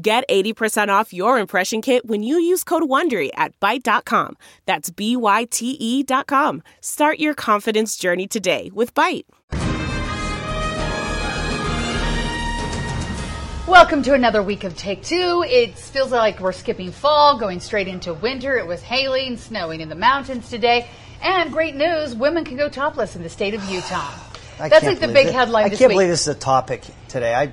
Get 80% off your impression kit when you use code WONDERY at Byte.com. That's B-Y-T-E dot com. Start your confidence journey today with Byte. Welcome to another week of Take Two. It feels like we're skipping fall, going straight into winter. It was hailing, snowing in the mountains today. And great news, women can go topless in the state of Utah. That's like the big it. headline I this can't week. believe this is a topic today. I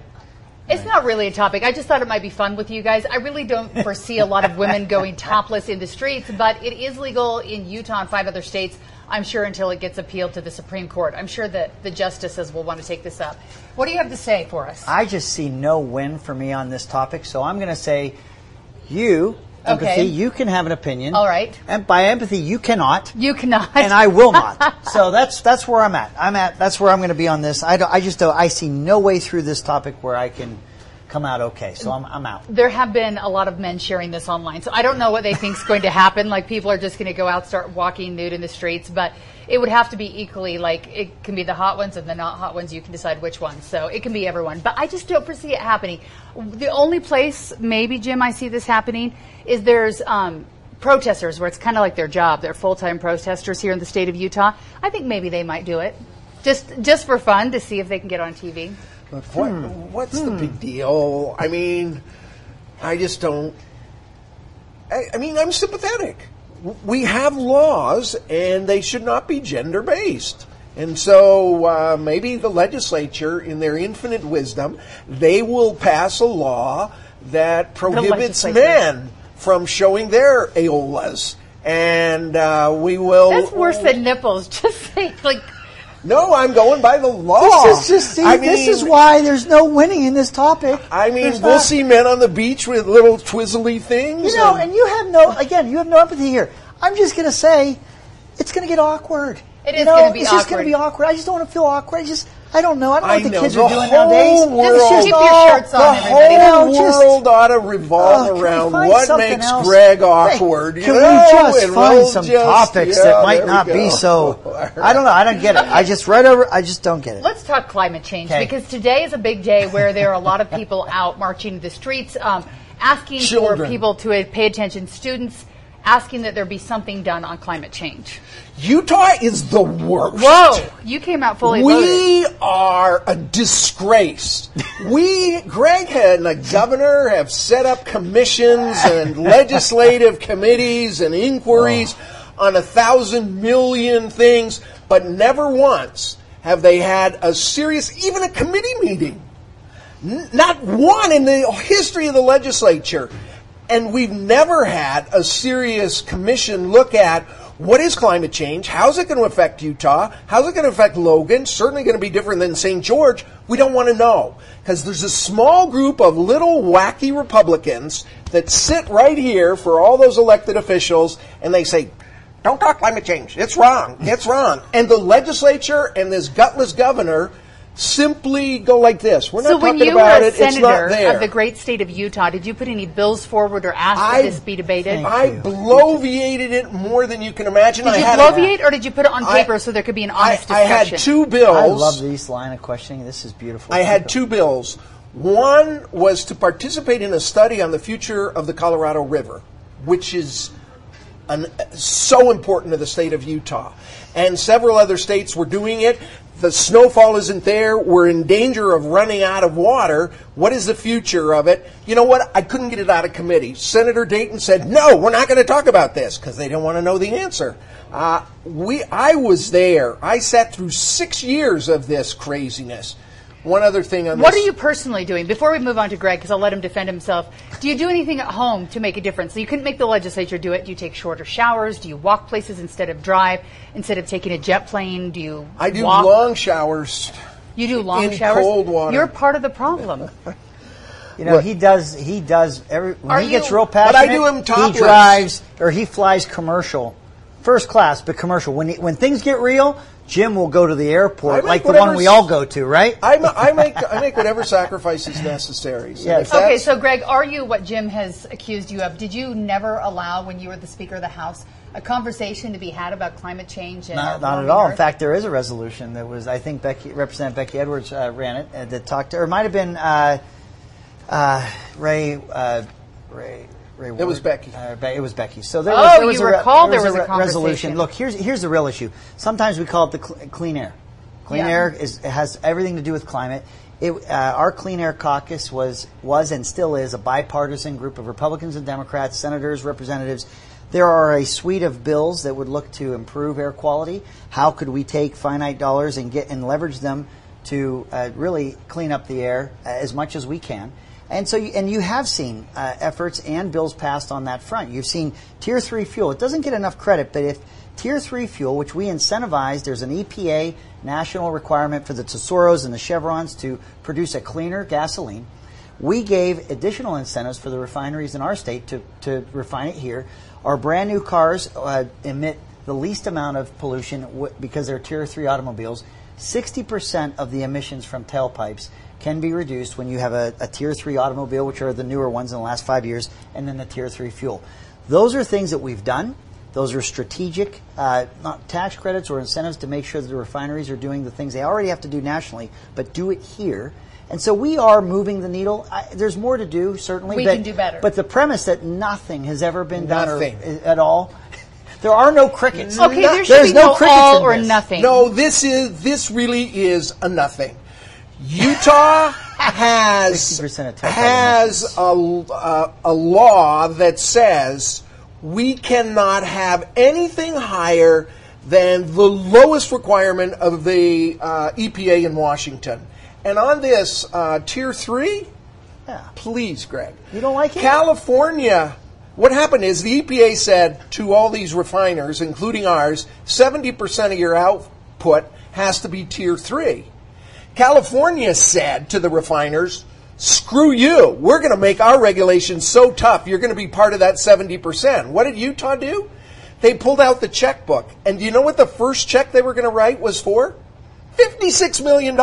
It's not really a topic. I just thought it might be fun with you guys. I really don't foresee a lot of women going topless in the streets, but it is legal in Utah and five other states. I'm sure until it gets appealed to the Supreme Court. I'm sure that the justices will want to take this up. What do you have to say for us? I just see no win for me on this topic, so I'm going to say you empathy, Okay. you can have an opinion. All right. And by empathy, you cannot. You cannot. and I will not. so that's that's where I'm at. I'm at that's where I'm going to be on this. I don't, I just don't, I see no way through this topic where I can come out okay. So I'm I'm out. there have been a lot of men sharing this online, so I don't know what they think is going to happen. Like people are just going to go out, start walking nude in the streets, but it would have to be equally like it can be the hot ones and the not hot ones. You can decide which ones. So it can be everyone, but I just don't foresee it happening. The only place, maybe Jim, I see this happening is there's. Um, Protesters, where it's kind of like their job, they're full-time protesters here in the state of Utah. I think maybe they might do it, just just for fun to see if they can get on TV. But what, what's the big deal? I mean, I just don't. I, I mean, I'm sympathetic. We have laws, and they should not be gender based. And so uh, maybe the legislature, in their infinite wisdom, they will pass a law that prohibits men from showing their areolas. And uh, we will. That's worse than nipples. Just say like No, I'm going by the law. This is just see, I this is why there's no winning in this topic. I mean, There's we'll not- see men on the beach with little twizzly things. You know, and- and you have no again, you have no empathy here. I'm just going to say it's going to get awkward. It You is know, gonna be It's just going to be awkward. I just don't want to feel awkward. I just I don't know. I don't know I what the know, kids the are doing whole nowadays. world- It's just Keep your all- shirts on, the everybody. You know, whole just- world ought to Oh, revolve can we around what makes else? Greg Hey, awkward. you Can know, we just and find we'll some just- topics yeah, that might not be go. so? I don't know. I don't get it. I just read over. I just don't get it. Let's talk climate change Okay. because today is a big day where there are a lot of people out marching the streets, um, asking for people to uh, pay attention. Students asking that there be something done on climate change. Utah is the worst. Whoa! You came out fully loaded. We are a disgrace. we, Greg had and the governor have set up commissions and legislative committees and inquiries oh. on a thousand million things, but never once have they had a serious, even a committee meeting. N- Not one in the history of the legislature. And we've never had a serious commission look at what is climate change? How's it going to affect Utah? How's it going to affect Logan? Certainly going to be different than St. George. We don't want to know. Because there's a small group of little wacky Republicans that sit right here for all those elected officials and they say, don't talk climate change. It's wrong. It's wrong. And the legislature and this gutless governor simply go like this. We're not So when talking you about were a it. It's not there. of the great state of Utah, did you put any bills forward or ask I- that this be debated? I you. bloviated it more than you can imagine. Did I you had bloviate or did you put it on I- paper so there could be an I, honest I discussion? had two bills. I love these line of questioning. This is beautiful. I had two bills. One was to participate in a study on the future of the Colorado River, which is an, so important to the state of Utah. And several other states were doing it. The snowfall isn't there. We're in danger of running out of water. What is the future of it? You know what? I couldn't get it out of committee. Senator Dayton said, no, we're not going to talk about this because they didn't want to know the answer. Uh, we, I was there. I sat through six years of this craziness. One other thing on this. What this. are you personally doing? Before we move on to Greg, because I'll let him defend himself, do you do anything at home to make a difference? So you couldn't make the legislature do it. Do you take shorter showers? Do you walk places instead of drive? Instead of taking a jet plane, do you I do walk? long showers. You do long in showers? cold water. You're part of the problem. You know, Look, he does. He does. Every when Are he gets you- real But I passionate, do him he drives or he flies commercial, first class, but commercial. When he, when things get real, Jim will go to the airport, like the one we all go to, right? I, ma- I make I make whatever sacrifice is necessary. So Yes. Okay, so Greg, are you what Jim has accused you of? Did you never allow, when you were the Speaker of the House, a conversation to be had about climate change? And Not, not at warming all. In fact, there is a resolution that was, I think, Becky, Representative Becky Edwards uh, ran it uh, that talked to, or it might have been uh, uh, Ray. Uh, Ray. Ray Ward. was Becky. Uh, Be- it was Becky. So there Oh, was, there was you a re- recall there was a re- conversation. resolution. Look, here's here's the real issue. Sometimes we call it the cl- clean air. Clean Yeah. air is it has everything to do with climate. It, uh, our Clean Air Caucus was was and still is a bipartisan group of Republicans and Democrats, senators, representatives. There are a suite of bills that would look to improve air quality. How could we take finite dollars and get and leverage them to uh, really clean up the air uh, as much as we can? And so, you, and you have seen uh, efforts and bills passed on that front. You've seen Tier Three fuel. It doesn't get enough credit, but if Tier 3 fuel, which we incentivize, there's an EPA national requirement for the Tesoros and the Chevrons to produce a cleaner gasoline. We gave additional incentives for the refineries in our state to, to refine it here. Our brand new cars uh, emit the least amount of pollution w- because they're Tier 3 automobiles. 60% of the emissions from tailpipes can be reduced when you have a, a Tier 3 automobile, which are the newer ones in the last five years, and then the Tier 3 fuel. Those are things that we've done. Those are strategic, uh, not tax credits or incentives to make sure that the refineries are doing the things they already have to do nationally, but do it here. And so we are moving the needle. I, there's more to do, certainly. We but, can do better. But the premise that nothing has ever been done or- at all, there are no crickets. Okay, there should There's be no no, crickets all or this. nothing. No, this is this really is a nothing. Utah has 60% of tailpipe has a, a, a law that says we cannot have anything higher than the lowest requirement of the uh, EPA in Washington. And on this uh, tier three, Yeah. please, Greg. You don't like it? California. What happened is the EPA said to all these refiners, including ours, 70% of your output has to be tier three. California said to the refiners, screw you. We're going to make our regulations so tough, you're going to be part of that 70%. What did Utah do? They pulled out the checkbook. And do you know what the first check they were going to write was for? $56 million.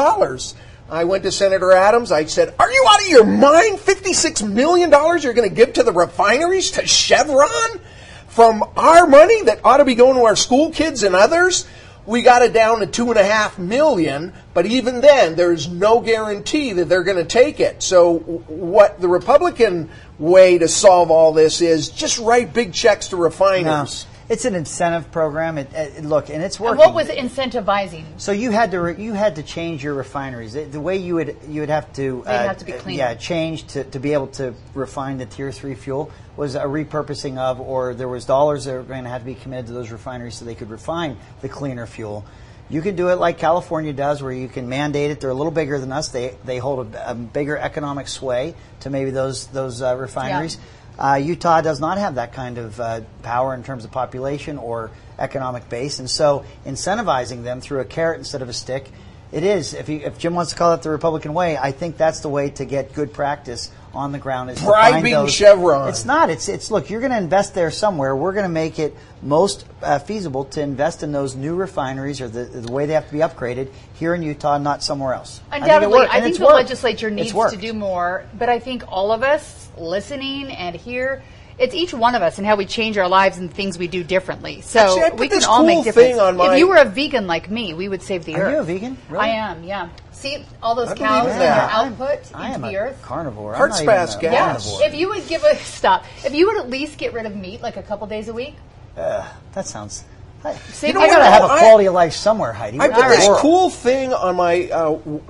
I went to Senator Adams. I said, Are you out of your mind? $56 million you're going to give to the refineries, to Chevron, from our money that ought to be going to our school kids and others? We got it down to two and a half million, but even then, there's no guarantee that they're going to take it. So, what the Republican way to solve all this is just write big checks to No. It's an incentive program. It, it, look, and it's working. And what was incentivizing? So you had to re- you had to change your refineries. The, the way you would you would have to uh, have to be cleaner. yeah change to, to be able to refine the tier three fuel was a repurposing of or there was dollars that were going to have to be committed to those refineries so they could refine the cleaner fuel. You can do it like California does, where you can mandate it. They're a little bigger than us. They they hold a, a bigger economic sway to maybe those those uh, refineries. Uh, Utah does not have that kind of uh, power in terms of population or economic base, and so incentivizing them through a carrot instead of a stick, it is. If, you, if Jim wants to call it the Republican way, I think that's the way to get good practice on the ground. Is Bribing Chevron. It's not. It's it's look. You're going to invest there somewhere. We're going to make it most uh, feasible to invest in those new refineries or the, the way they have to be upgraded here in Utah, not somewhere else. I think Undoubtedly, I think, the worked. legislature needs to do more, but I think all of us listening and here, it's each one of us and how we change our lives and things we do differently. So Actually, I put we can this all cool make difference. thing on my- If you were a vegan like me, we would save the Are earth. Are you a vegan? Really? I am. Yeah. See all those I cows in and that. their output I into am the a earth. carnivore. I'm Heart not even a gas. carnivore. If you would give a stop, if you would at least get rid of meat like a couple days a week, That sounds. I, See, you know I what? gotta have a quality of life somewhere, Heidi. I What put this cool thing on my uh, w-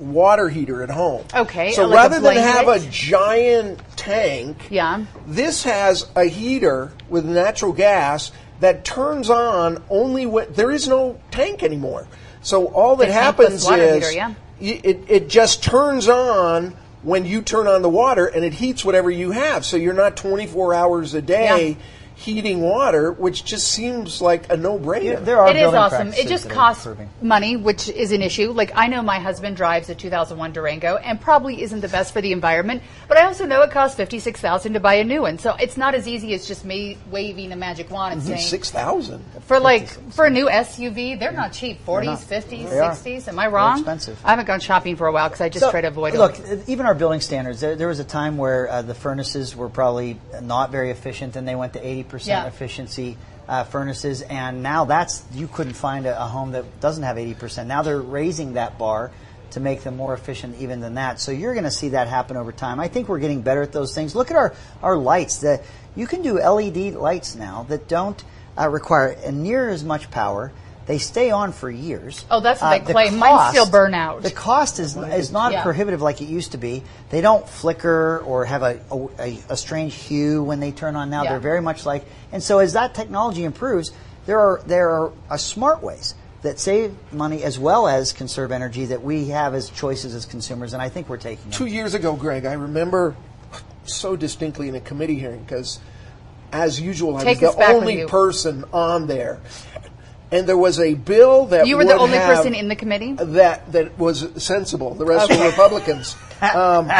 water heater at home. Okay, So like rather than have a giant tank, yeah. this has a heater with natural gas that turns on only when there is no tank anymore. So all that The happens is heater, yeah. it, it just turns on when you turn on the water and it heats whatever you have. So you're not 24 hours a day Yeah. Heating water, which just seems like a no-brainer. Yeah, there are It is awesome. It just costs money, which is an issue. Like I know my husband drives a 2001 Durango, and probably isn't the best for the environment. But I also know it costs 56,000 to buy a new one, so it's not as easy as just me waving a magic wand and saying Six thousand. for like for a new SUV, they're not cheap. 40s, 50s, 60s. Am I wrong? expensive. I haven't gone shopping for a while because I just So, try to avoid it. Look, them. even our building standards. There, there was a time where uh, the furnaces were probably not very efficient, and they went to eighty percent Yeah. efficiency uh, furnaces, and now that's you couldn't find a, a home that doesn't have eighty percent. Now they're raising that bar to make them more efficient even than that. So you're going to see that happen over time. I think we're getting better at those things. Look at our our lights. The, you can do LED lights now that don't uh, require near as much power. They stay on for years. Oh, that's what Uh, they the claim. Mine still burn out. The cost is is not Yeah. prohibitive like it used to be. They don't flicker or have a, a, a strange hue when they turn on now. Yeah. They're very much like. And so as that technology improves, there are there are uh, smart ways that save money as well as conserve energy that we have as choices as consumers, and I think we're taking Two them. years ago, Greg, I remember so distinctly in a committee hearing because, as usual, I was the only person on there, and there was a bill that You were the only person in the committee? that that was sensible. The rest were Republicans. Um,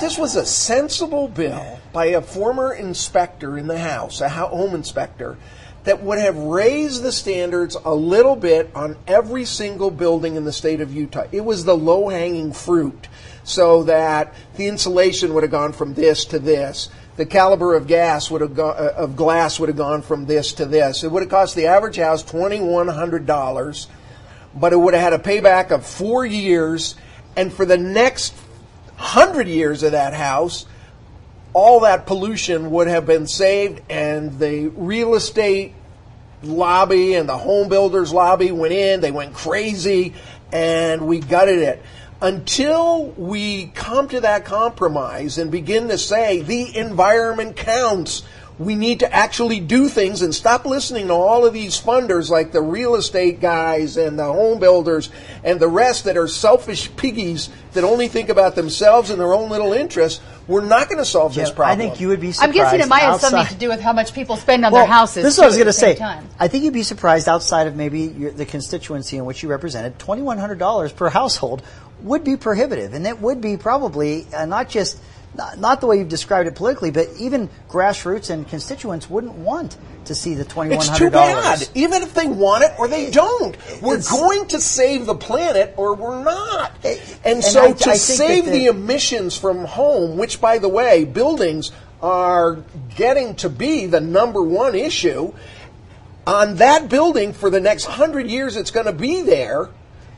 this was a sensible bill by a former inspector in the House, a home inspector, that would have raised the standards a little bit on every single building in the state of Utah. It was the low hanging fruit, so that the insulation would have gone from this to this. The caliber of gas would have go, uh, of glass would have gone from this to this. It would have cost the average house twenty one hundred dollars but it would have had a payback of four years, and for the next hundred years of that house, all that pollution would have been saved, and the real estate lobby and the home builders lobby went in, they went crazy, and we gutted it. Until we come to that compromise and begin to say the environment counts, we need to actually do things and stop listening to all of these funders like the real estate guys and the home builders and the rest that are selfish piggies that only think about themselves and their own little interests. We're not going to solve this Yeah, I think you would be surprised. I'm guessing it might have something to do with how much people spend on Well, their houses. This is what I was going to say. Time. I think you'd be surprised outside of maybe your, the constituency in which you represented, twenty one hundred dollars per household would be prohibitive, and it would be probably uh, not just not, not the way you've described it politically, but even grassroots and constituents wouldn't want to see the twenty one It's too bad. Even if they want it or they don't, we're it's- going to save the planet or we're not. And and so I- to I save the the- emissions from home, which by the way, buildings are getting to be the number one issue, on that building for the next hundred years it's going to be there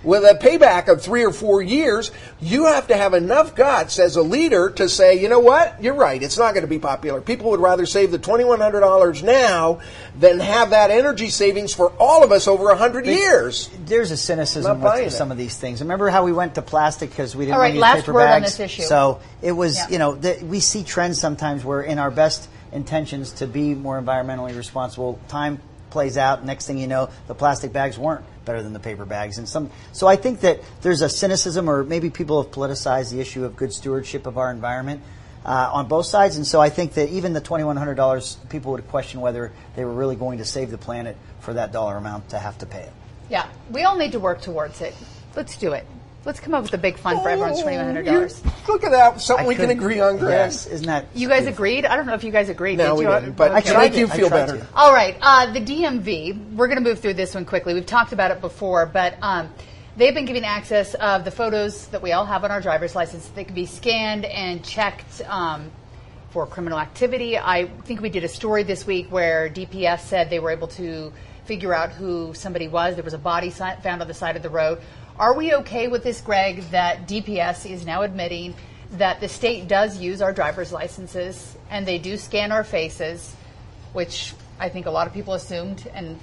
with a payback of three or four years, you have to have enough guts as a leader to say, you know what, you're right, it's not going to be popular. People would rather save the $2,100 now than have that energy savings for all of us over 100 years. There's a cynicism Not buying with it. some of these things. Remember how we went to plastic because we didn't All right, want to use last paper word on bags? this issue. So it was, Yeah. you know, the, we see trends sometimes where in our best intentions to be more environmentally responsible, time plays out. Next thing you know, the plastic bags weren't better than the paper bags. And some, so I think that there's a cynicism, or maybe people have politicized the issue of good stewardship of our environment. Uh, on both sides, and so I think that even the twenty-one hundred dollars, people would question whether they were really going to save the planet for that dollar amount to have to pay it. Yeah, we all need to work towards it. Let's do it. Let's come up with a big fund for everyone's twenty one hundred dollars. Look at that, something I we can couldn't- agree on, Greg. Yes, isn't that? You guys beautiful? agreed? I don't know if you guys agreed. No, did we you? didn't, but I to tried make to. you I feel tried better. to. All right, uh, the DMV. We're going to move through this one quickly. We've talked about it before, but um, they've been giving access of the photos that we all have on our driver's license. They can be scanned and checked um, for criminal activity. I think we did a story this week where DPS said they were able to figure out who somebody was. There was a body si- found on the side of the road. Are we okay with this, Greg? That DPS is now admitting that the state does use our driver's licenses and they do scan our faces which I think a lot of people assumed, and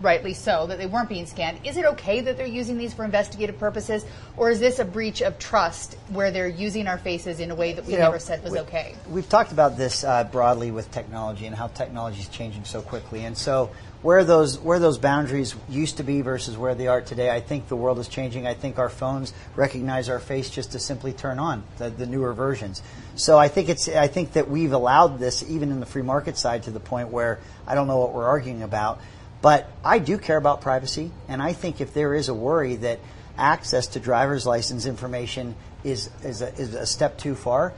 rightly so, that they weren't being scanned. Is it okay that they're using these for investigative purposes, or is this a breach of trust where they're using our faces in a way that we You know, never said was we- okay? We've talked about this uh, broadly with technology and how technology is changing so quickly, and so where those where those boundaries used to be versus where they are today, I think the world is changing. I think our phones recognize our face just to simply turn on the, the newer versions. So I think it's I think that we've allowed this even in the free market side to the point where I don't know what we're arguing about, but I do care about privacy, and I think if there is a worry that access to driver's license information is is a, is a step too far,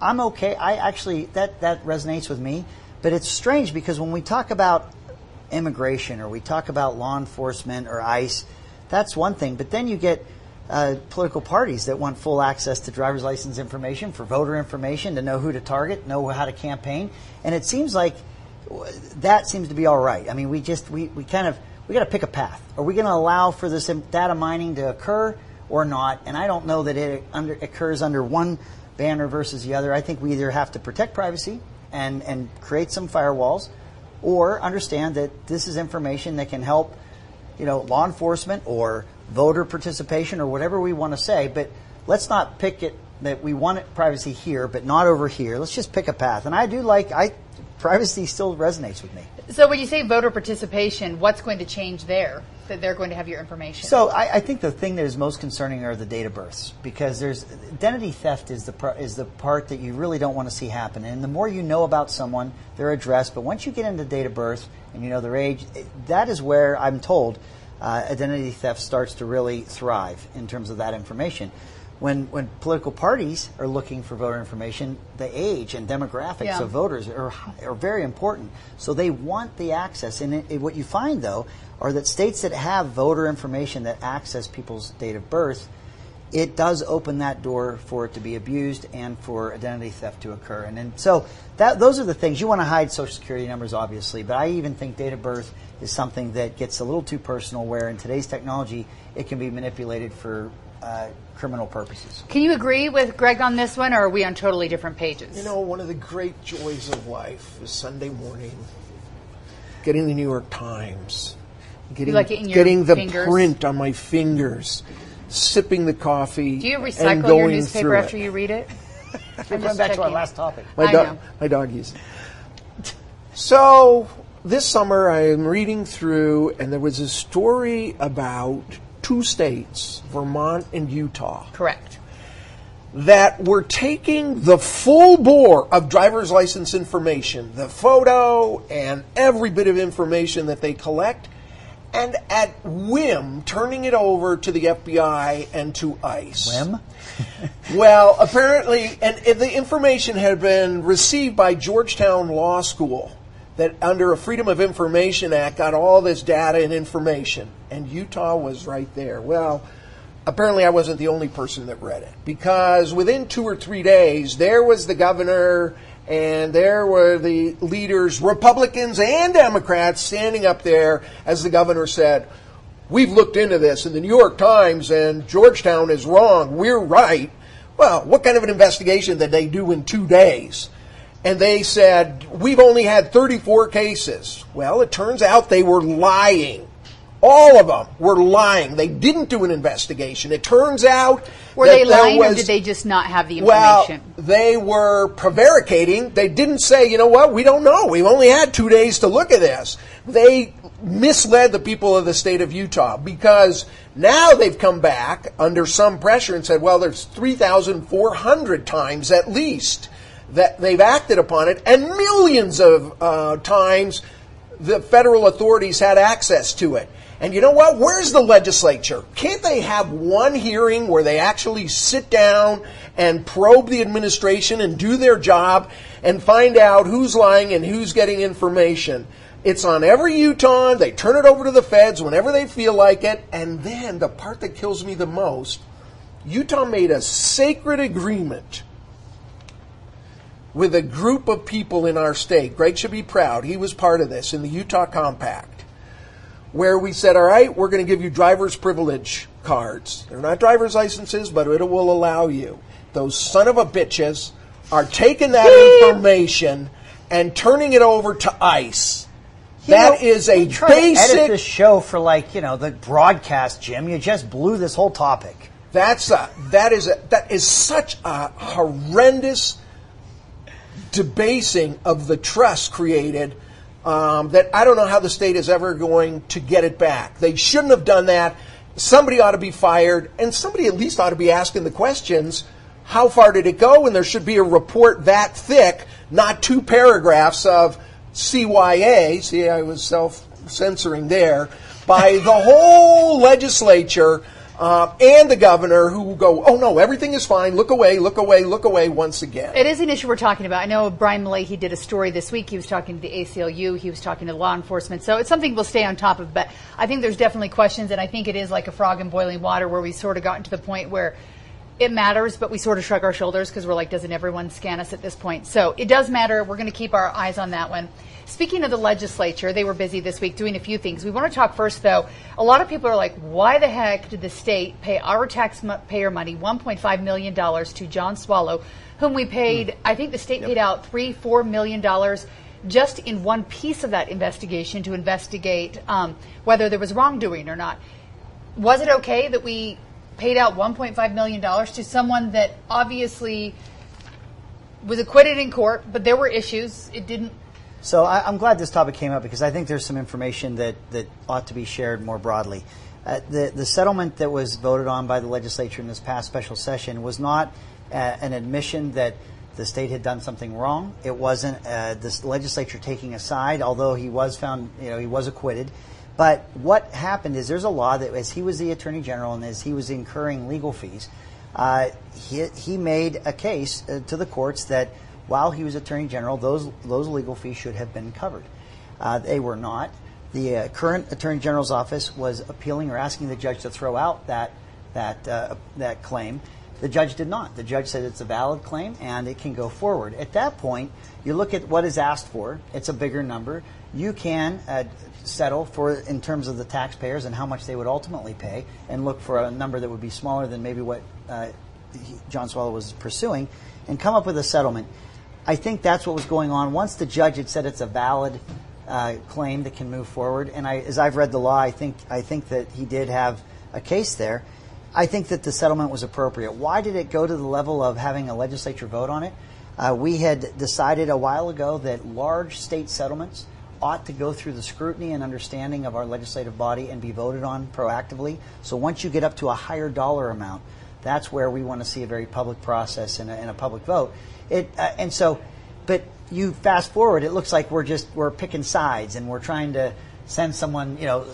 I'm okay. I actually that that resonates with me, but it's strange because when we talk about immigration or we talk about law enforcement or ICE, that's one thing. But then you get uh, political parties that want full access to driver's license information for voter information to know who to target, know how to campaign, and it seems like that seems to be all right. I mean, we just we, we kind of we got to pick a path. Are we going to allow for this data mining to occur or not? And I don't know that it under, occurs under one banner versus the other. I think we either have to protect privacy and and create some firewalls, or understand that this is information that can help, you know, law enforcement or voter participation or whatever we want to say. But let's not pick it that we want privacy here, but not over here. Let's just pick a path. And I do like I privacy still resonates with me. So when you say voter participation, what's going to change there? That they're going to have your information? So I, I think the thing that is most concerning are the date of births because there's identity theft is the par- is the part that you really don't want to see happen. And the more you know about someone, their address, but once you get into date of birth and you know their age, that is where I'm told uh, identity theft starts to really thrive in terms of that information. When when political parties are looking for voter information, the age and demographics Yeah. of voters are, are very important. So they want the access. And it, it- what you find, though, are that states that have voter information that access people's date of birth, it does open that door for it to be abused and for identity theft to occur. And, and so that, those are the things. You want to hide social security numbers, obviously, but I even think date of birth is something that gets a little too personal where in today's technology, it can be manipulated for uh, criminal purposes. Can you agree with Greg on this one, or are we on totally different pages? You know, one of the great joys of life is Sunday morning, getting the New York Times, getting, like it in your getting the fingers? print on my fingers, sipping the coffee. Do you and recycle going your newspaper after it. you read it? Going just back to our last topic. My, I do- know. my doggies. So this summer I'm reading through, and there was a story about two states, Vermont and Utah, Correct. that were taking the full bore of driver's license information, the photo and every bit of information that they collect, and at whim turning it over to the FBI and to ICE. Whim? Well, apparently, and, and the information had been received by Georgetown Law School that under a Freedom of Information Act got all this data and information, and Utah was right there. Well, apparently I wasn't the only person that read it because within two or three days, there was the governor and there were the leaders, Republicans and Democrats, standing up there as the governor said, We've looked into this in the New York Times, and Georgetown is wrong. We're right. Well, what kind of an investigation did they do in two days? And they said, We've only had 34 cases. Well, it turns out they were lying. All of them were lying. They didn't do an investigation. It turns out Were they lying, or did they just not have the information? well, they were prevaricating. They didn't say, you know what, we don't know. We've only had two days to look at this. They misled the people of the state of Utah because now they've come back under some pressure and said, well, there's 3,400 times at least that they've acted upon it, and millions of uh, times the federal authorities had access to it. And you know what? Where's the legislature? Can't they have one hearing where they actually sit down and probe the administration and do their job and find out who's lying and who's getting information? It's on every Utah. They turn it over to the feds whenever they feel like it. And then the part that kills me the most Utah made a sacred agreement with a group of people in our state. Greg should be proud. He was part of this in the Utah Compact, where we said, all right, we're going to give you driver's privilege cards. They're not driver's licenses, but it will allow you. Those son of a bitches are taking that information and turning it over to ICE. That is a to edit this show for like you know the broadcast, Jim. You just blew this whole topic. That's a, that is a, that is such a horrendous debasing of the trust created um, that I don't know how the state is ever going to get it back. They shouldn't have done that. Somebody ought to be fired, and somebody at least ought to be asking the questions. How far did it go? And there should be a report that thick, not two paragraphs of CYA. See, I was self censoring there by the whole legislature uh, and the governor who will go, oh no, everything is fine. Look away, look away, look away once again. It is an issue we're talking about. I know Brian Mullahy, he did a story this week. He was talking to the ACLU. He was talking to law enforcement. So it's something we'll stay on top of. But I think there's definitely questions, and I think it is like a frog in boiling water where we've sort of gotten to the point where it matters, but we sort of shrug our shoulders because we're like, doesn't everyone scan us at this point? So it does matter. We're going to keep our eyes on that one. Speaking of the legislature, they were busy this week doing a few things. We want to talk first, though. A lot of people are like, why the heck did the state pay our taxpayer money, $1.5 million, to John Swallow, whom we paid, I think the state paid out three, $4 million just in one piece of that investigation to investigate um, whether there was wrongdoing or not. Was it okay that we paid out $1.5 million to someone that obviously was acquitted in court, but there were issues? It didn't So I, I'm glad this topic came up because I think there's some information that, that ought to be shared more broadly. Uh, the, the settlement that was voted on by the legislature in this past special session was not uh, an admission that the state had done something wrong. It wasn't uh, the legislature taking a side, although he was found, you know, he was acquitted. But what happened is there's a law that as he was the attorney general and as he was incurring legal fees, uh, he, he made a case uh, to the courts that while he was attorney general, those those legal fees should have been covered. Uh, they were not. The uh, current attorney general's office was appealing or asking the judge to throw out that that uh, that claim. The judge did not. The judge said it's a valid claim and it can go forward. At that point, you look at what is asked for. It's a bigger number. You can uh, settle for in terms of the taxpayers and how much they would ultimately pay, and look for a number that would be smaller than maybe what uh, John Swallow was pursuing, and come up with a settlement. I think that's what was going on. Once the judge had said it's a valid uh, claim that can move forward, and I, as I've read the law, I think I think that he did have a case there. I think that the settlement was appropriate. Why did it go to the level of having a legislature vote on it? Uh, we had decided a while ago that large state settlements ought to go through the scrutiny and understanding of our legislative body and be voted on proactively. So once you get up to a higher dollar amount, that's where we want to see a very public process and a, and a public vote. It uh, and so, but you fast forward, it looks like we're just we're picking sides and we're trying to send someone, you know,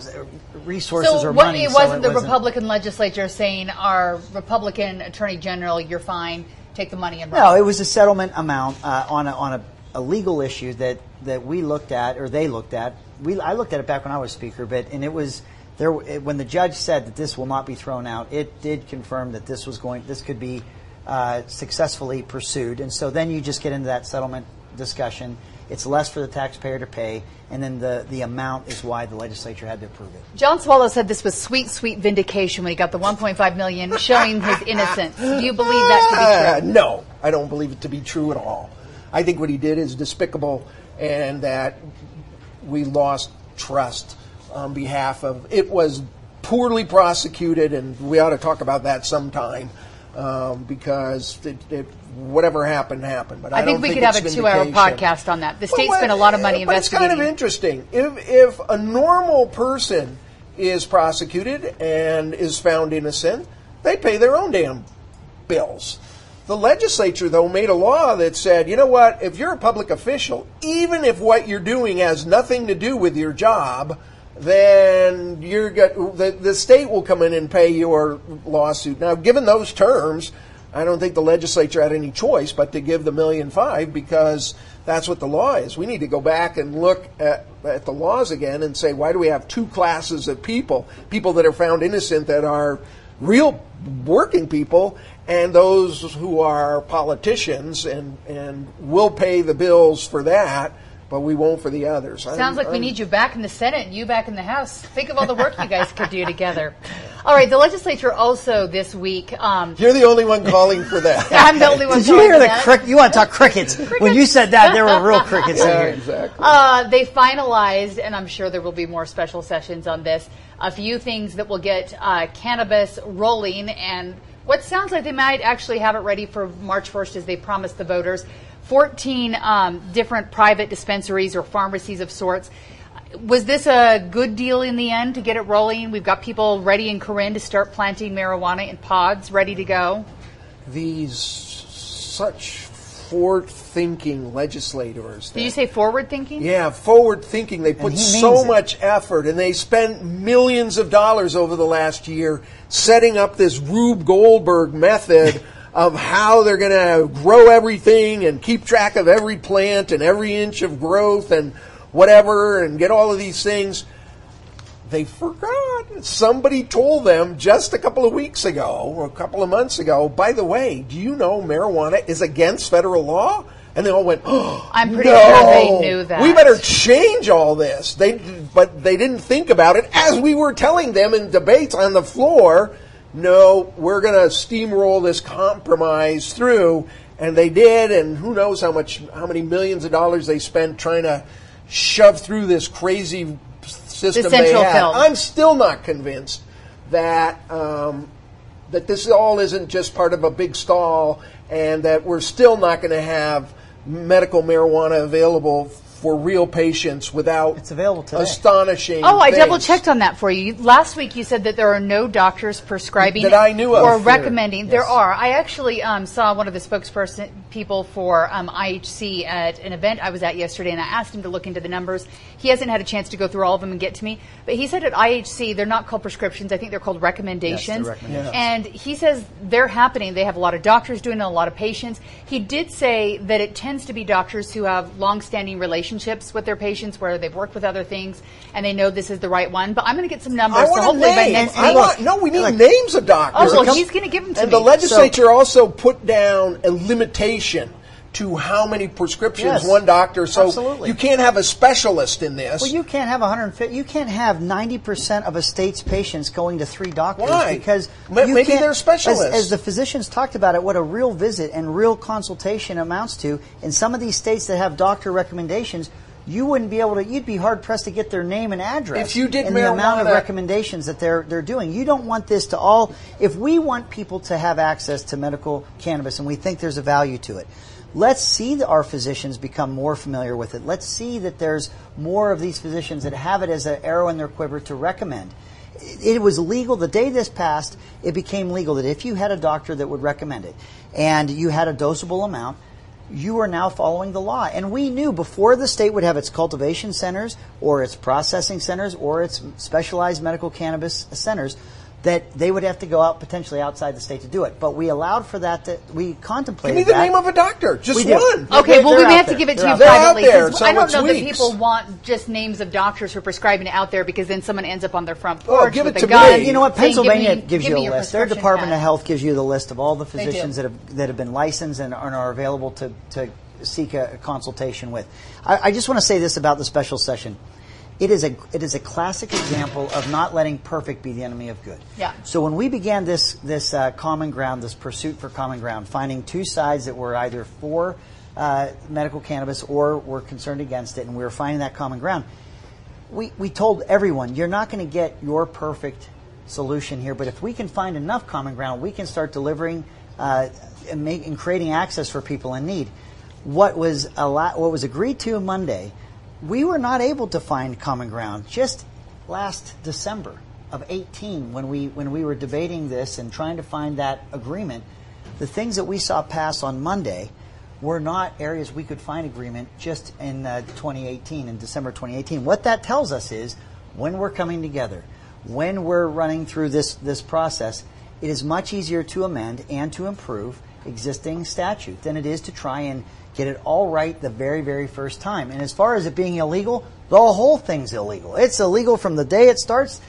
resources so or what, money. it so wasn't the wasn't- Republican legislature saying our Republican Attorney General, you're fine, take the money and run. No, it was a settlement amount uh, on a, on a, a legal issue that, that we looked at or they looked at. We I looked at it back when I was speaker, but and it was there it, when the judge said that this will not be thrown out. It did confirm that this was going this could be uh, successfully pursued, and so then you just get into that settlement discussion. It's less for the taxpayer to pay, and then the, the amount is why the legislature had to approve it. John Swallow said this was sweet, sweet vindication when he got the 1.5 million, showing his innocence. Do you believe that to Uh, be true? no, I don't believe it to be true at all. I think what he did is despicable, and that we lost trust on behalf of. It was poorly prosecuted, and we ought to talk about that sometime. Um, because it, it, whatever happened happened, but I, I think we think could have a two-hour podcast on that. The state what- spent a lot of money but it's kind of interesting. If if a normal person is prosecuted and is found innocent, they pay their own damn bills. The legislature, though, made a law that said, you know what, if you're a public official, even if what you're doing has nothing to do with your job, then you're got, the, the state will come in and pay your lawsuit. Now, given those terms, I don't think the legislature had any choice but to give the million five because that's what the law is. We need to go back and look at, at the laws again and say, why do we have two classes of people? People that are found innocent that are real working people and those who are politicians and, and will pay the bills for that, but we won't for the others. Sounds like we need you back in the Senate and you back in the House. Think of all the work you guys could do together. All right, the legislature also this week. Um, You're the only one calling for that. I'm the only one. Did you hear for the that. cricket? You want to talk crickets? When you said that, there were real crickets in yeah, here. exactly. Uh, they finalized, and I'm sure there will be more special sessions on this, a few things that will get uh, cannabis rolling and what sounds like they might actually have it ready for March 1st as they promised the voters. 14 um, different private dispensaries or pharmacies of sorts. Was this a good deal in the end to get it rolling? We've got people ready in Corinne to start planting marijuana in pods, ready to go. These such forward-thinking legislators. Did you say forward thinking? Yeah, forward thinking. They put so it. much effort and they spent millions of dollars over the last year setting up this Rube Goldberg method of how they're going to grow everything and keep track of every plant and every inch of growth and whatever and get all of these things. They forgot. Somebody told them just a couple of weeks ago or a couple of months ago, by the way, do you know marijuana is against federal law? And they all went, oh, I'm pretty no, sure they knew that. We better change all this. They, but they didn't think about it as we were telling them in debates on the floor. No, we're going to steamroll this compromise through, and they did. And who knows how much, how many millions of dollars they spent trying to shove through this crazy system The they had. film. I'm still not convinced that um, that this all isn't just part of a big stall, and that we're still not going to have medical marijuana available for real patients without It's available today. astonishing. Oh, I things. double checked on that for you. Last week you said that there are no doctors prescribing That I knew of. or There. recommending. There are. I actually um, saw one of the spokesperson people for um, IHC at an event I was at yesterday, and I asked him to look into the numbers. He hasn't had a chance to go through all of them and get to me, but he said at IHC they're not called prescriptions. I think they're called recommendations. recommendations. And he says they're happening. They have a lot of doctors doing it, a lot of patients. He did say that it tends to be doctors who have long-standing relationships with their patients, where they've worked with other things and they know this is the right one. But I'm going to get some numbers. I so want hopefully a by next I week. want, no, we need Like- names of doctors. Oh, well, Come- he's going to give them to and me. And the legislature also put down a limitation to how many prescriptions Yes. one doctor. So Absolutely. you can't have a specialist in this. Well, you can't have 150. You can't have 90 percent of a state's patients going to three doctors Why? because you maybe they're specialists. As, as the physicians talked about it, what a real visit and real consultation amounts to. In some of these states that have doctor recommendations, you wouldn't be able to. You'd be hard pressed to get their name and address. If you did in the amount of recommendations that they're they're doing. You don't want this to all. If we want people to have access to medical cannabis, and we think there's a value to it. Let's see our physicians become more familiar with it. Let's see that there's more of these physicians that have it as an arrow in their quiver to recommend. It it was legal the day this passed. It became legal that if you had a doctor that would recommend it, and you had a dosable amount, you are now following the law. And we knew before the state would have its cultivation centers or its processing centers or its specialized medical cannabis centers that they would have to go out potentially outside the state to do it. But we allowed for that. To, we contemplated. Give me the that. name of a doctor. Just We do. one. They're- Okay, well, we they're may out have to give it to They're you out there. privately. They're out there, 'cause so I don't it's know that people want just names of doctors who are prescribing it out there because then someone ends up on their front Oh, porch give with it a to gun. me. You know what? saying, "Give Pennsylvania me- gives give you a list. Their Department pad." of Health gives you the list of all the physicians that have that have been licensed and are, and are available to, to seek a, a consultation with. I, I just want to say this about the special session. It is a it is a classic example of not letting perfect be the enemy of good. Yeah. So when we began this this uh, common ground, this pursuit for common ground, finding two sides that were either for uh, medical cannabis or were concerned against it, and we were finding that common ground we, we told everyone you're not going to get your perfect solution here, but if we can find enough common ground, we can start delivering uh, and, make, and creating access for people in need. What was a lot, what was agreed to Monday, we were not able to find common ground just last December of 18 when we when we were debating this and trying to find that agreement. The things that we saw pass on Monday were not areas we could find agreement just in uh, 2018, in December 2018. What that tells us is when we're coming together, when we're running through this, this process, it is much easier to amend and to improve existing statute than it is to try and get it all right the very, very first time. And as far as it being illegal, the whole thing's illegal. It's illegal from the day it starts.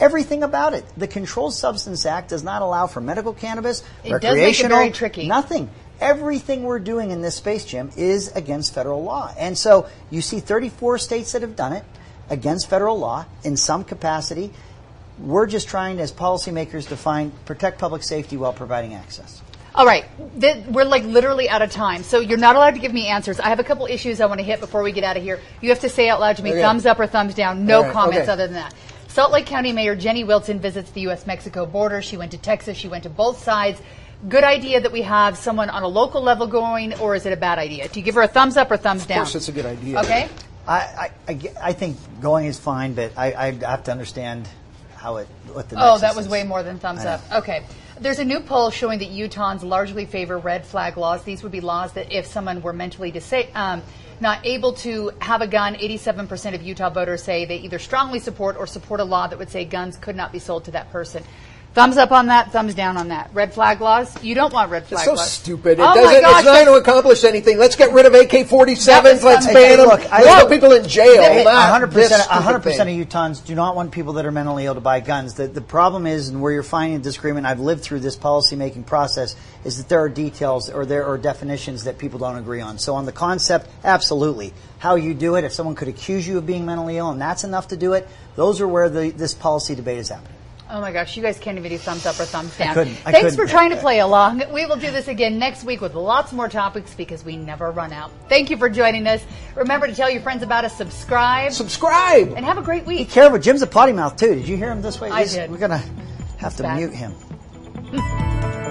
Everything about it. The Controlled Substance Act does not allow for medical cannabis, It does make it recreational, very tricky. nothing. Everything we're doing in this space, Jim, is against federal law. And so you see 34 states that have done it against federal law in some capacity. We're just trying, as policymakers, to find protect public safety while providing access. All right, Th- we're like literally out of time, so you're not allowed to give me answers. I have a couple issues I want to hit before we get out of here. You have to say out loud to me, Okay. thumbs up or thumbs down. No All right, comments okay. other than that. Salt Lake County Mayor Jenny Wilson visits the U.S.-Mexico border. She went to Texas. She went to both sides. Good idea that we have someone on a local level going, or is it a bad idea? Do you give her a thumbs up or thumbs down? Of course, it's a good idea. Okay. I, I, I think going is fine, but I, I have to understand how it what the Oh, that was is. way more than thumbs up. Okay. There's a new poll showing that Utahns largely favor red flag laws. These would be laws that if someone were mentally um, not able to have a gun, 87% of Utah voters say they either strongly support or support a law that would say guns could not be sold to that person. Thumbs up on that, thumbs down on that. Red flag laws? You don't want red flag It's so laws. stupid. It oh doesn't. gosh, it's not going to accomplish anything. Let's get rid of AK-47s. Let's ban them. look, I- Let's look, put people in jail. Hey, not 100 this percent, stupid 100 percent of thing. Utahns do not want people that are mentally ill to buy guns. The, the problem is, and where you're finding disagreement, I've lived through this policy making process, is that there are details or there are definitions that people don't agree on. So on the concept, absolutely. How you do it, if someone could accuse you of being mentally ill and that's enough to do it, those are where the, this policy debate is happening. Oh my gosh, you guys can't even do thumbs up or thumbs down. I couldn't. I Thanks couldn't. for trying to play along. We will do this again next week with lots more topics because we never run out. Thank you for joining us. Remember to tell your friends about us, subscribe, Subscribe. and have a great week. Be careful, Jim's a potty mouth too. Did you hear him this way? I This- did. We're gonna have to mute him.